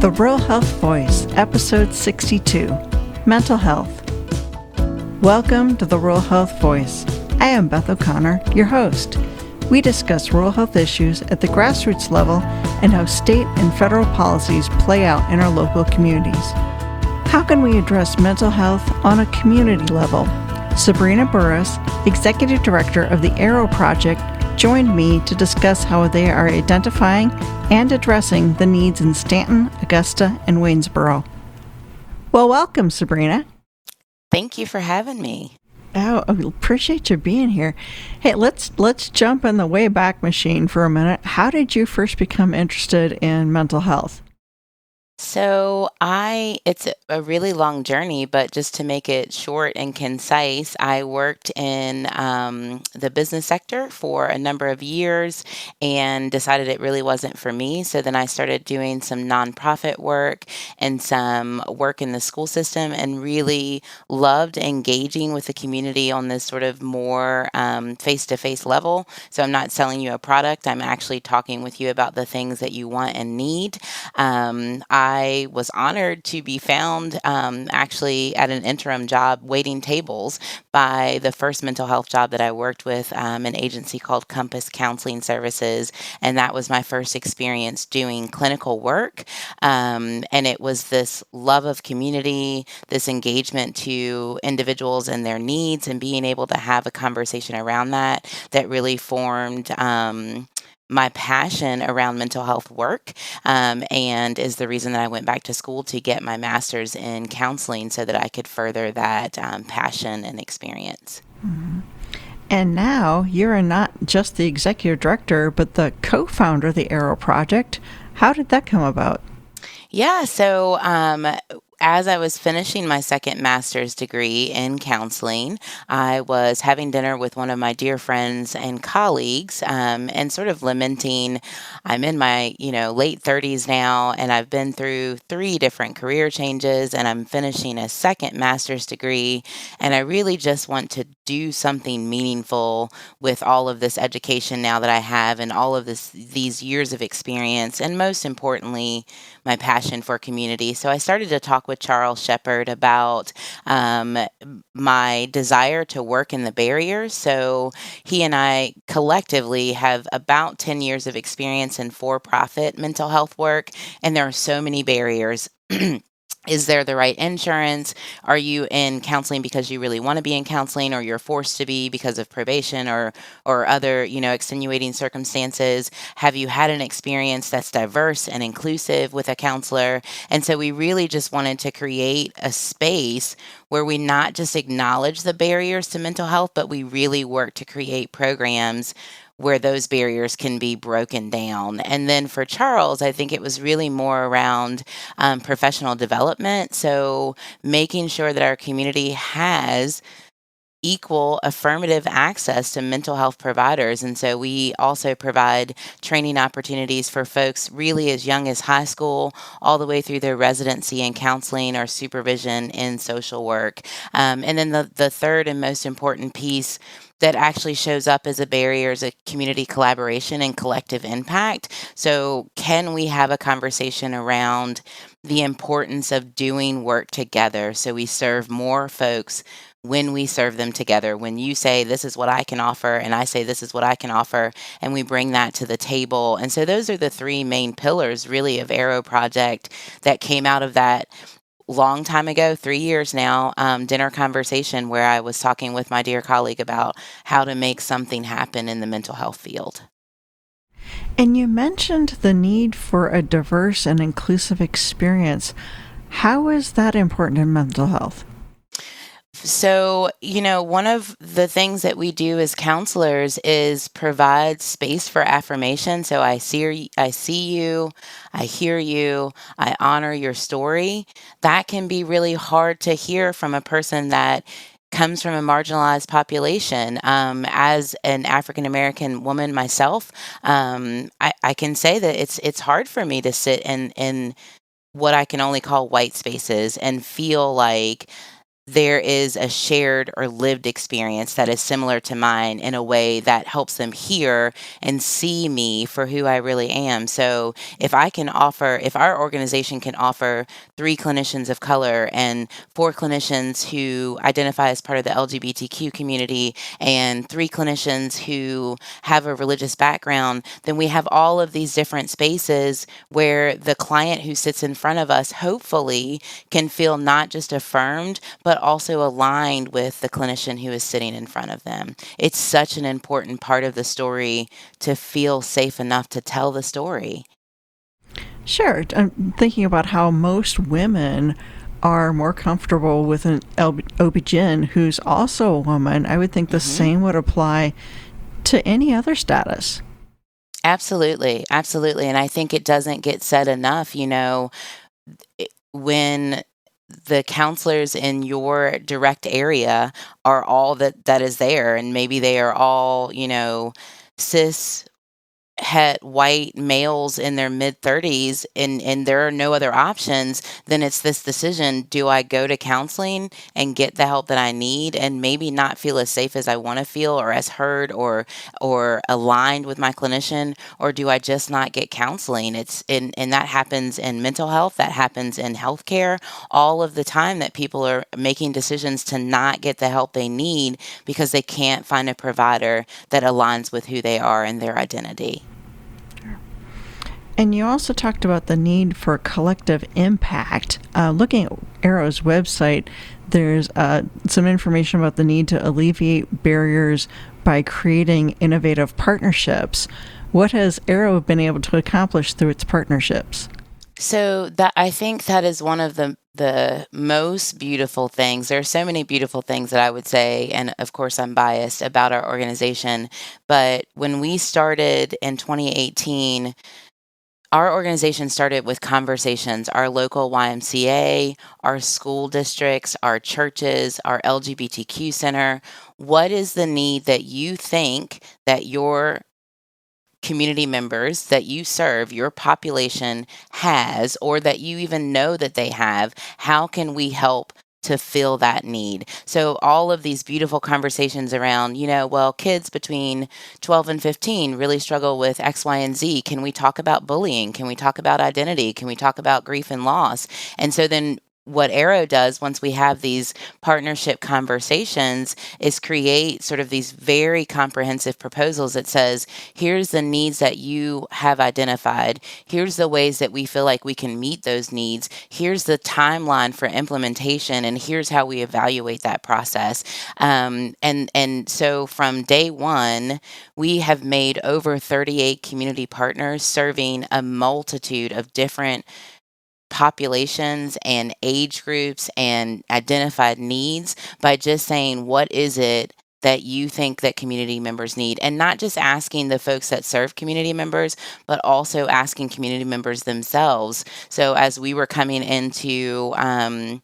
The Rural Health Voice, Episode 62 Mental Health. Welcome to the Rural Health Voice. I am Beth O'Connor, your host. We discuss rural health issues at the grassroots level and how state and federal policies play out in our local communities. How can we address mental health on a community level? Sabrina Burress, Executive Director of the Arrow Project, joined me to discuss how they are identifying and addressing the needs in Staunton, Augusta, and Waynesboro. Well, welcome, Sabrina. Thank you for having me. Oh, I appreciate you being here. Hey, let's let's jump in the Wayback Machine for a minute. How did you first become interested in mental health? So I, it's a really long journey, but just to make it short and concise, I worked in um, the business sector for a number of years and decided it really wasn't for me. So then I started doing some nonprofit work and some work in the school system and really loved engaging with the community on this sort of more face to face level. So I'm not selling you a product, I'm actually talking with you about the things that you want and need. Um, I was honored to be found um, actually at an interim job waiting tables by the first mental health job that I worked with, um, an agency called Compass Counseling Services. And that was my first experience doing clinical work. Um, and it was this love of community, this engagement to individuals and their needs, and being able to have a conversation around that that really formed. My passion around mental health work um, and is the reason that I went back to school to get my master's in counseling so that I could further that um, passion and experience. Mm-hmm. And now you're not just the executive director, but the co founder of the Arrow Project. How did that come about? Yeah, so um, as I was finishing my second master's degree in counseling, I was having dinner with one of my dear friends and colleagues, um, and sort of lamenting. I'm in my you know late 30s now, and I've been through three different career changes, and I'm finishing a second master's degree, and I really just want to do something meaningful with all of this education now that I have, and all of this these years of experience, and most importantly, my passion for community. So I started to talk with Charles Shepard about um, my desire to work in the barriers. So he and I collectively have about 10 years of experience in for profit mental health work, and there are so many barriers. is there the right insurance? Are you in counseling because you really want to be in counseling or you're forced to be because of probation or or other you know extenuating circumstances? Have you had an experience that's diverse and inclusive with a counselor? And so we really just wanted to create a space where we not just acknowledge the barriers to mental health but we really work to create programs where those barriers can be broken down. And then for Charles, I think it was really more around um, professional development. So making sure that our community has equal affirmative access to mental health providers. And so we also provide training opportunities for folks really as young as high school, all the way through their residency in counseling or supervision in social work. Um, and then the, the third and most important piece that actually shows up as a barrier as a community collaboration and collective impact. So, can we have a conversation around the importance of doing work together so we serve more folks when we serve them together. When you say, This is what I can offer, and I say, This is what I can offer, and we bring that to the table. And so, those are the three main pillars, really, of Arrow Project that came out of that long time ago, three years now, um, dinner conversation where I was talking with my dear colleague about how to make something happen in the mental health field. And you mentioned the need for a diverse and inclusive experience. How is that important in mental health? So, you know, one of the things that we do as counselors is provide space for affirmation. So I see I see you, I hear you, I honor your story. That can be really hard to hear from a person that comes from a marginalized population. Um, as an African American woman myself, um, I, I can say that it's it's hard for me to sit in in what I can only call white spaces and feel like there is a shared or lived experience that is similar to mine in a way that helps them hear and see me for who I really am. So if I can offer, if our organization can offer three clinicians of color and four clinicians who identify as part of the LGBTQ community and three clinicians who have a religious background, then we have all of these different spaces where the client who sits in front of us hopefully can feel not just affirmed, but also aligned with the clinician who is sitting in front of them. It's such an important part of the story to feel safe enough to tell the story. Sure. I'm thinking about how most women are more comfortable with an OB-GYN who's also a woman. I would think the mm-hmm. same would apply to any other status. Absolutely. Absolutely. And I think it doesn't get said enough, you know, when the counselors in your direct area are all that that is there and maybe they are all you know cis het white males in their mid 30s and and there are no other options then it's this decision do i go to counseling and get the help that i need and maybe not feel as safe as i want to feel or as heard or or aligned with my clinician or do i just not get counseling? It's and and that happens in mental health that happens in healthcare all of the time that people are making decisions to not get the help they need because they can't find a provider that aligns with who they are and their identity and you also talked about the need for collective impact. Uh, looking at Arrow's website, there's uh, some information about the need to alleviate barriers by creating innovative partnerships. What has Arrow been able to accomplish through its partnerships? So that I think that is one of the the most beautiful things. There are so many beautiful things that I would say, and of course I'm biased about our organization. But when we started in 2018, our organization started with conversations, our local YMCA, our school districts, our churches, our LGBTQ center. What is the need that you think that your community members that you serve, your population has, or that you even know that they have? How can we help to fill that need. So all of these beautiful conversations around, you know, well, kids between 12 and 15 really struggle with X, Y, and Z. Can we talk about bullying? Can we talk about identity? Can we talk about grief and loss? And so then what Arrow does once we have these partnership conversations is create sort of these very comprehensive proposals that says, here's the needs that you have identified. Here's the ways that we feel like we can meet those needs. Here's the timeline for implementation, and here's how we evaluate that process. Um, and and so from day one, we have made over 38 community partners serving a multitude of different populations and age groups and identified needs by just saying what is it that you think that community members need? And not just asking the folks that serve community members but also asking community members themselves. So as we were coming into um,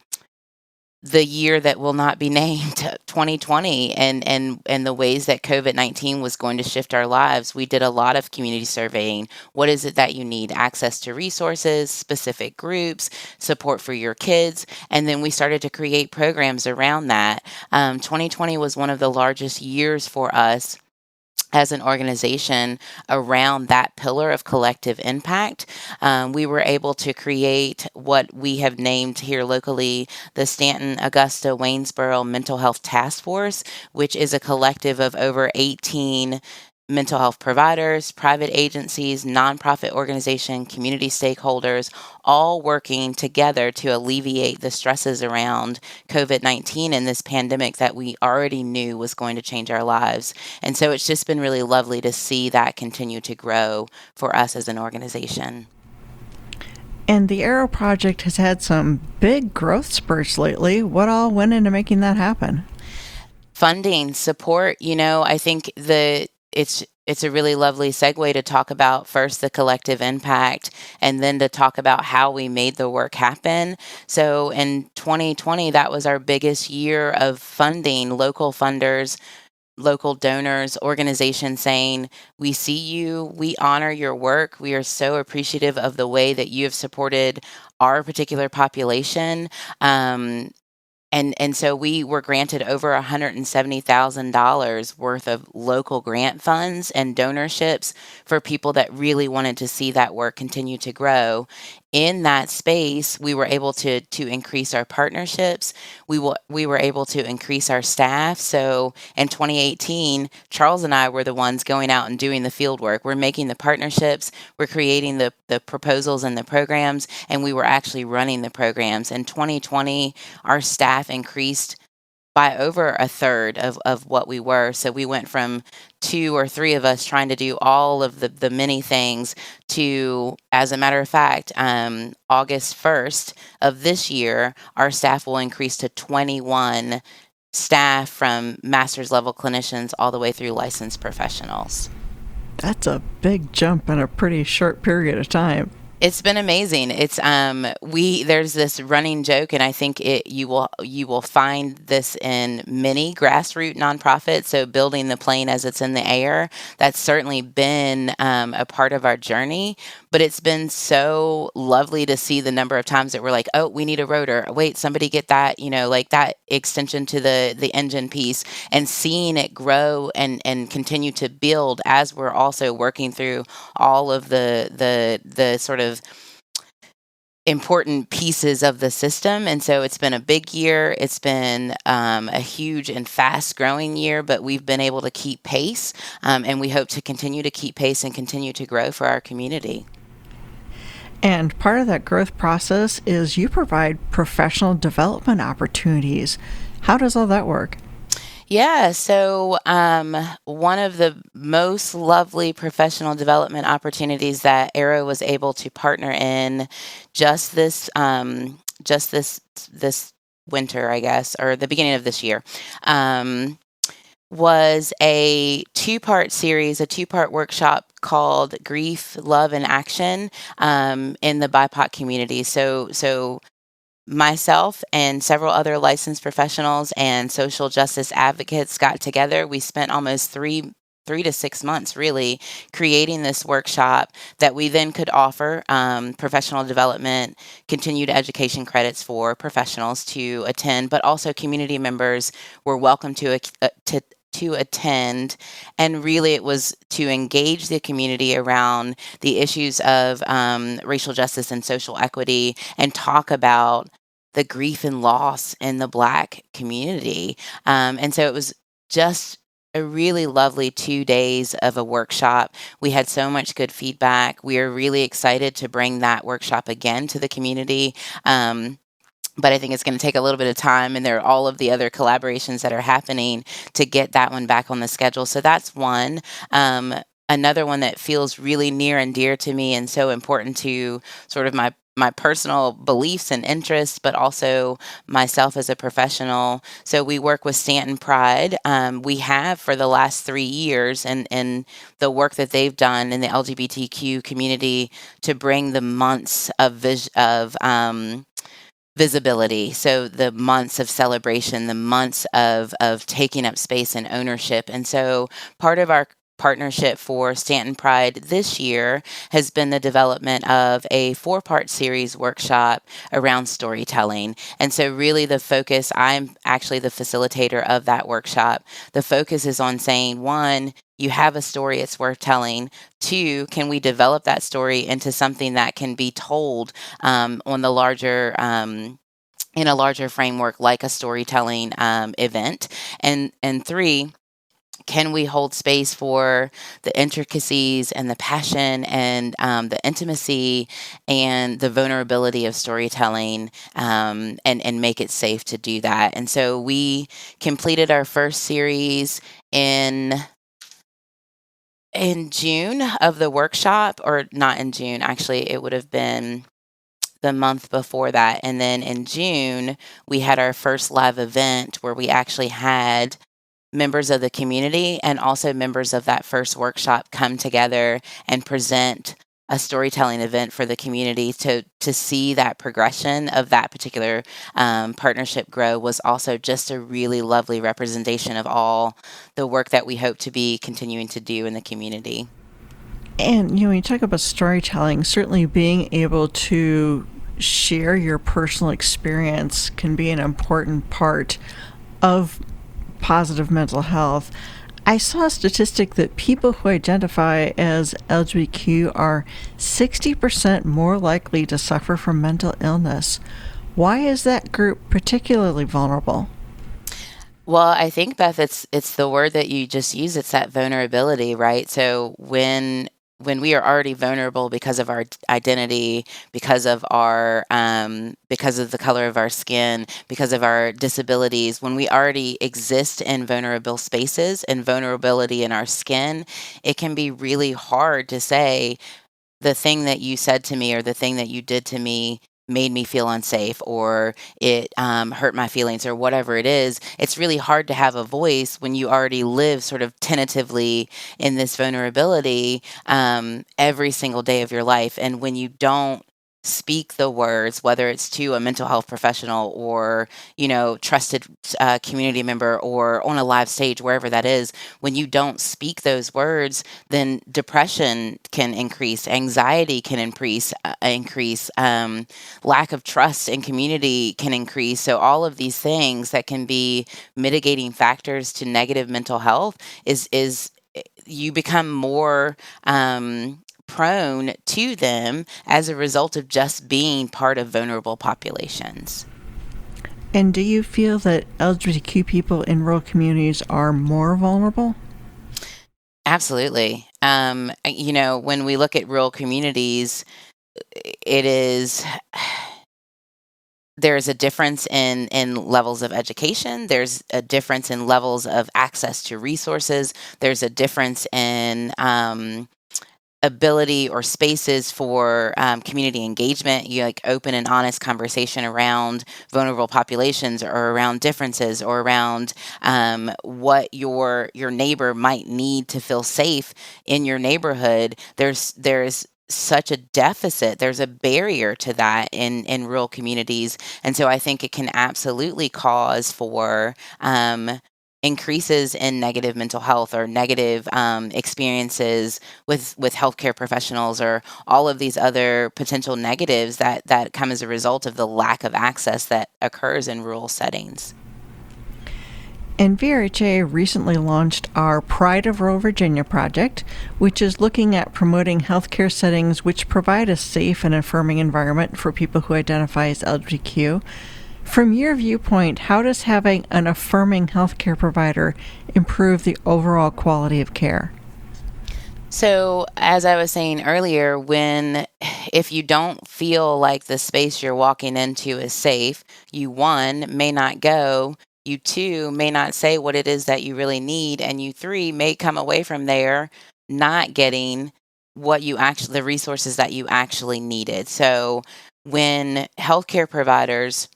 the year that will not be named 2020 and and and the ways that COVID-19 was going to shift our lives. We did a lot of community surveying. What is it that you need access to resources specific groups support for your kids? And then we started to create programs around that. Um, 2020 was one of the largest years for us as an organization around that pillar of collective impact. Um, we were able to create what we have named here locally the Staunton Augusta Waynesboro Mental Health Task Force, which is a collective of over 18 mental health providers, private agencies, nonprofit organization, community stakeholders, all working together to alleviate the stresses around COVID-19 and this pandemic that we already knew was going to change our lives. And so it's just been really lovely to see that continue to grow for us as an organization. And the Arrow Project has had some big growth spurts lately. What all went into making that happen? Funding, support, you know, I think the it's it's a really lovely segue to talk about first the collective impact and then to talk about how we made the work happen. So in 2020, that was our biggest year of funding, local funders, local donors, organizations saying, We see you, we honor your work, we are so appreciative of the way that you have supported our particular population. Um, and and so we were granted over $170,000 worth of local grant funds and donorships for people that really wanted to see that work continue to grow in that space, we were able to to increase our partnerships. We will we were able to increase our staff. So in 2018, Charles and I were the ones going out and doing the field work. We're making the partnerships, we're creating the the proposals and the programs, and we were actually running the programs. In 2020, our staff increased by over a third of, of what we were. So we went from two or three of us trying to do all of the, the many things to, as a matter of fact, um, August 1st of this year, our staff will increase to 21 staff from master's level clinicians all the way through licensed professionals. That's a big jump in a pretty short period of time. It's been amazing. It's um we there's this running joke and I think it you will you will find this in many grassroots nonprofits. So building the plane as it's in the air, that's certainly been um, a part of our journey. But it's been so lovely to see the number of times that we're like, oh, we need a rotor. Wait, somebody get that, you know, like that extension to the the engine piece and seeing it grow and and continue to build as we're also working through all of the the the sort of important pieces of the system. And so it's been a big year. It's been um, a huge and fast growing year, but we've been able to keep pace. Um, and we hope to continue to keep pace and continue to grow for our community. And part of that growth process is you provide professional development opportunities. How does all that work? Yeah, so um, one of the most lovely professional development opportunities that Arrow was able to partner in just this um, just this this winter, I guess, or the beginning of this year. Um, was a two part series, a two part workshop called Grief, Love, and Action um, in the BIPOC community. So, so myself and several other licensed professionals and social justice advocates got together. We spent almost three three to six months really creating this workshop that we then could offer um, professional development continued education credits for professionals to attend but also community members were welcome to, uh, to to attend. And really, it was to engage the community around the issues of um, racial justice and social equity and talk about the grief and loss in the Black community. Um, and so it was just a really lovely two days of a workshop. We had so much good feedback. We are really excited to bring that workshop again to the community. Um, but I think it's going to take a little bit of time, and there are all of the other collaborations that are happening to get that one back on the schedule. So that's one. Um, another one that feels really near and dear to me and so important to sort of my my personal beliefs and interests, but also myself as a professional. So we work with Staunton Pride. Um, we have for the last three years, and and the work that they've done in the LGBTQ community to bring the months of vis- of um, visibility. So the months of celebration, the months of of taking up space and ownership. And so part of our partnership for Staunton Pride this year has been the development of a four part series workshop around storytelling. And so, really, the focus I'm actually the facilitator of that workshop. The focus is on saying, one, you have a story it's worth telling two can we develop that story into something that can be told um, on the larger um, in a larger framework like a storytelling um, event and and three can we hold space for the intricacies and the passion and um, the intimacy and the vulnerability of storytelling um, and, and make it safe to do that? And so we completed our first series in in June of the workshop, or not in June, actually, it would have been the month before that. And then in June, we had our first live event where we actually had members of the community and also members of that first workshop come together and present a storytelling event for the community to to see that progression of that particular um, partnership grow was also just a really lovely representation of all the work that we hope to be continuing to do in the community. And you know, when you talk about storytelling, certainly being able to share your personal experience can be an important part of positive mental health. I saw a statistic that people who identify as LGBTQ are 60% more likely to suffer from mental illness. Why is that group particularly vulnerable? Well, I think Beth, it's it's the word that you just use. It's that vulnerability, right? So when when we are already vulnerable because of our identity, because of our um, because of the color of our skin, because of our disabilities, when we already exist in vulnerable spaces and vulnerability in our skin, it can be really hard to say the thing that you said to me or the thing that you did to me made me feel unsafe or it um, hurt my feelings or whatever it is, it's really hard to have a voice when you already live sort of tentatively in this vulnerability um, every single day of your life. And when you don't speak the words, whether it's to a mental health professional or, you know, trusted uh, community member or on a live stage, wherever that is, when you don't speak those words, then depression can increase, anxiety can increase, uh, increase, um, lack of trust in community can increase. So all of these things that can be mitigating factors to negative mental health is is eh, you become more um, prone to them as a result of just being part of vulnerable populations. And do you feel that LGBTQ people in rural communities are more vulnerable? Absolutely. Um, you know, when we look at rural communities, it is there's a difference in in levels of education there's a difference in levels of access to resources there's a difference in um, ability or spaces for um, community engagement. You like open and honest conversation around vulnerable populations or around differences or around um, what your your neighbor might need to feel safe in your neighborhood. There's there's such a deficit there's a barrier to that in in rural communities. And so i think it can absolutely cause for um, increases in negative mental health or negative um, experiences with with healthcare professionals or all of these other potential negatives that that come as a result of the lack of access that occurs in rural settings. And VRHA recently launched our Pride of Rural Virginia project, which is looking at promoting healthcare settings which provide a safe and affirming environment for people who identify as LGBTQ from your viewpoint, how does having an affirming healthcare provider improve the overall quality of care? So, as I was saying earlier, when if you don't feel like the space you're walking into is safe, you one may not go, you two may not say what it is that you really need, and you three may come away from there not getting what you actually the resources that you actually needed. So, when healthcare providers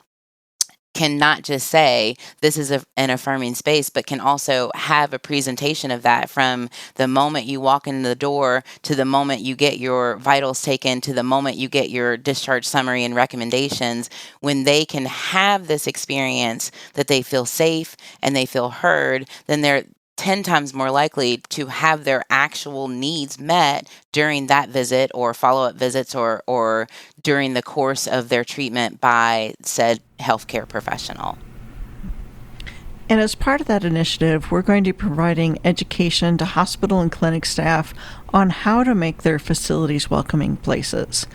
can not just say this is a, an affirming space, but can also have a presentation of that from the moment you walk in the door to the moment you get your vitals taken to the moment you get your discharge summary and recommendations. When they can have this experience that they feel safe and they feel heard, then they're 10 times more likely to have their actual needs met during that visit or follow-up visits or or during the course of their treatment by said healthcare professional. And as part of that initiative, we're going to be providing education to hospital and clinic staff on how to make their facilities welcoming places.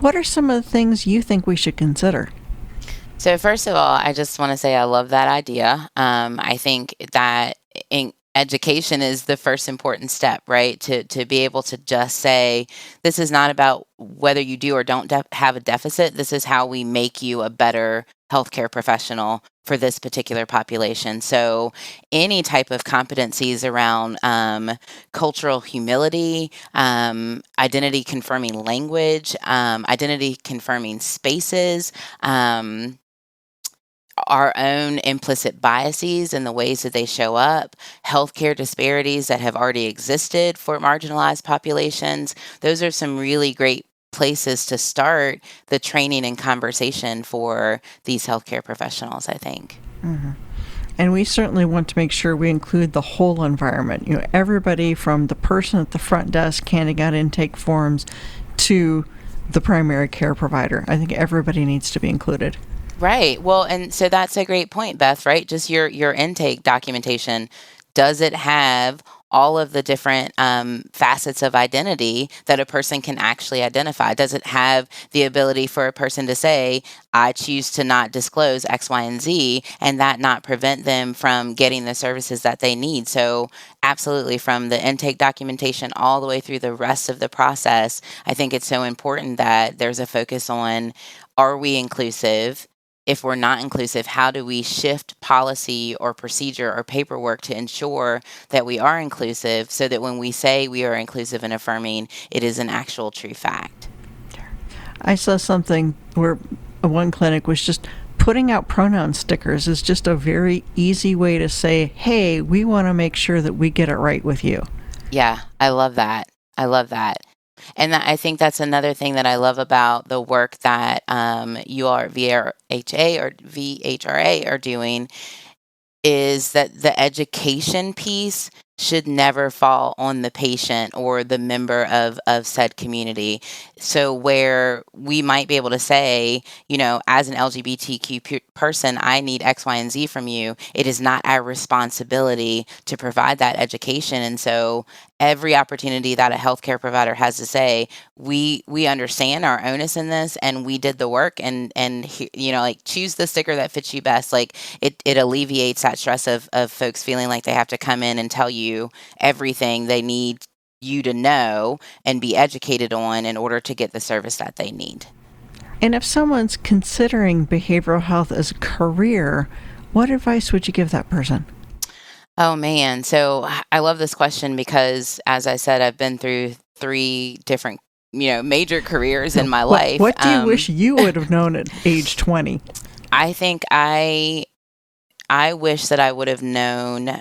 What are some of the things you think we should consider? So, first of all, I just want to say I love that idea. Um, I think that in, education is the first important step, right? To to be able to just say this is not about whether you do or don't have a deficit. This is how we make you a better healthcare professional for this particular population. So, any type of competencies around um, cultural humility, um, identity confirming language, um, identity confirming spaces, um, our own implicit biases and the ways that they show up, healthcare disparities that have already existed for marginalized populations. Those are some really great places to start the training and conversation for these healthcare professionals, I think. Mm-hmm. And we certainly want to make sure we include the whole environment. You know, everybody from the person at the front desk handing out intake forms to the primary care provider. I think everybody needs to be included. Right. Well, and so that's a great point, Beth, right? Just your your intake documentation. Does it have all of the different um, facets of identity that a person can actually identify? Does it have the ability for a person to say, I choose to not disclose X, Y, and Z, and that not prevent them from getting the services that they need? So, absolutely, from the intake documentation all the way through the rest of the process, I think it's so important that there's a focus on are we inclusive? If we're not inclusive, how do we shift policy or procedure or paperwork to ensure that we are inclusive so that when we say we are inclusive and affirming, it is an actual true fact? I saw something where one clinic was just putting out pronoun stickers is just a very easy way to say, hey, we want to make sure that we get it right with you. Yeah, I love that. I love that. And I think that's another thing that I love about the work that um, you are VRHA or VHRA are doing is that the education piece should never fall on the patient or the member of, of said community. So, where we might be able to say, you know, as an LGBTQ person, I need X, Y, and Z from you, it is not our responsibility to provide that education. And so, every opportunity that a healthcare provider has to say, we we understand our onus in this, and we did the work, and and you know, like choose the sticker that fits you best. Like it it alleviates that stress of of folks feeling like they have to come in and tell you everything they need you to know and be educated on in order to get the service that they need. And if someone's considering behavioral health as a career, what advice would you give that person? Oh man, so I love this question because as I said I've been through three different you know major careers in my what, life. What do you um, wish you would have known at age 20? I think I I wish that I would have known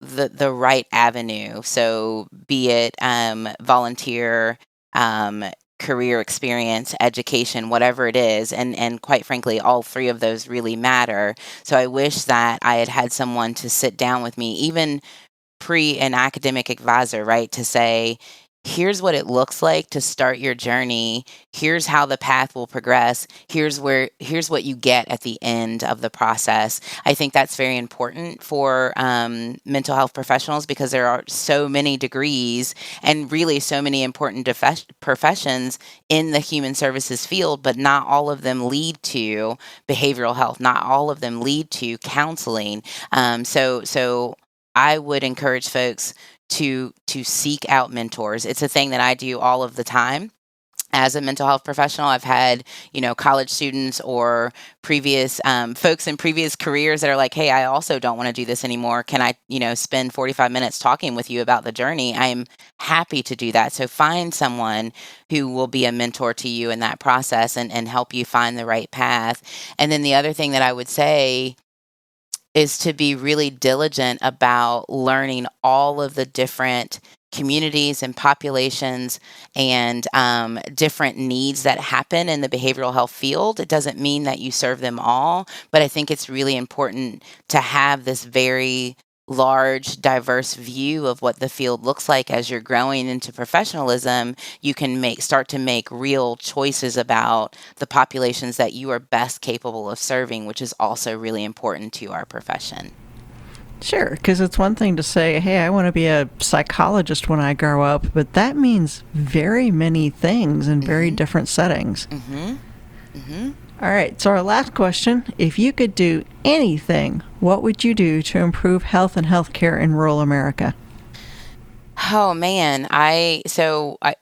the the right avenue. So be it um, volunteer, um, career experience, education, whatever it is, and and quite frankly, all three of those really matter. So I wish that I had had someone to sit down with me, even pre an academic advisor, right, to say, here's what it looks like to start your journey. Here's how the path will progress. Here's where here's what you get at the end of the process. I think that's very important for um, mental health professionals because there are so many degrees and really so many important professions in the human services field but not all of them lead to behavioral health. Not all of them lead to counseling. Um, so so i would encourage folks to to seek out mentors. It's a thing that I do all of the time. As a mental health professional i've had you know college students or previous um, folks in previous careers that are like hey i also don't want to do this anymore. Can i you know spend 45 minutes talking with you about the journey? I am happy to do that. So find someone who will be a mentor to you in that process and, and help you find the right path. And then the other thing that i would say is to be really diligent about learning all of the different communities and populations and um, different needs that happen in the behavioral health field. It doesn't mean that you serve them all, but I think it's really important to have this very large, diverse view of what the field looks like as you're growing into professionalism, you can make start to make real choices about the populations that you are best capable of serving, which is also really important to our profession. Sure, because it's one thing to say, hey, I want to be a psychologist when I grow up, but that means very many things in very mm-hmm. different settings. Mm-hmm. Mm-hmm. All right, so our last question if you could do anything, what would you do to improve health and healthcare in rural America? Oh man, I so I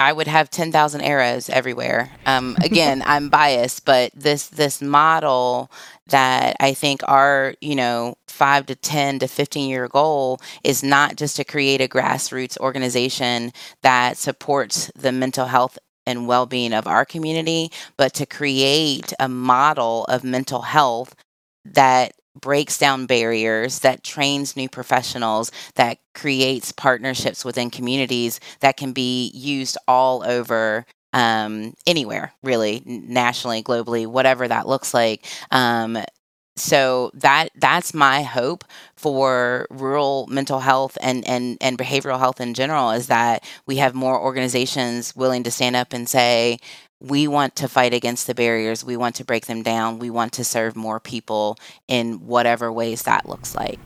I would have 10,000 arrows everywhere. Um, again, I'm biased, but this this model that I think our, you know, 5 to 10 to 15 year goal is not just to create a grassroots organization that supports the mental health and well being of our community, but to create a model of mental health that breaks down barriers, that trains new professionals, that creates partnerships within communities that can be used all over um, anywhere, really, nationally, globally, whatever that looks like. Um, so that that's my hope for rural mental health and, and, and behavioral health in general is that we have more organizations willing to stand up and say we want to fight against the barriers. We want to break them down. We want to serve more people in whatever ways that looks like.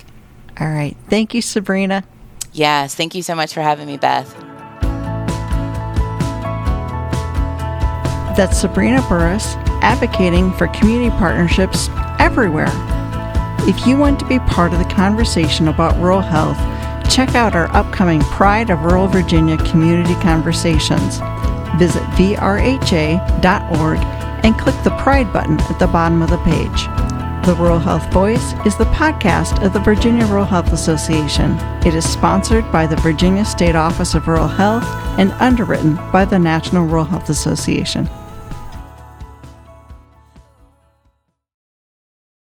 All right. Thank you sabrina. Yes. Thank you so much for having me beth. That's sabrina burress advocating for community partnerships everywhere. If you want to be part of the conversation about rural health, check out our upcoming Pride of Rural Virginia Community Conversations. Visit vrha.org and click the Pride button at the bottom of the page. The Rural Health Voice is the podcast of the Virginia Rural Health Association. It is sponsored by the Virginia State Office of Rural Health and underwritten by the National Rural Health Association.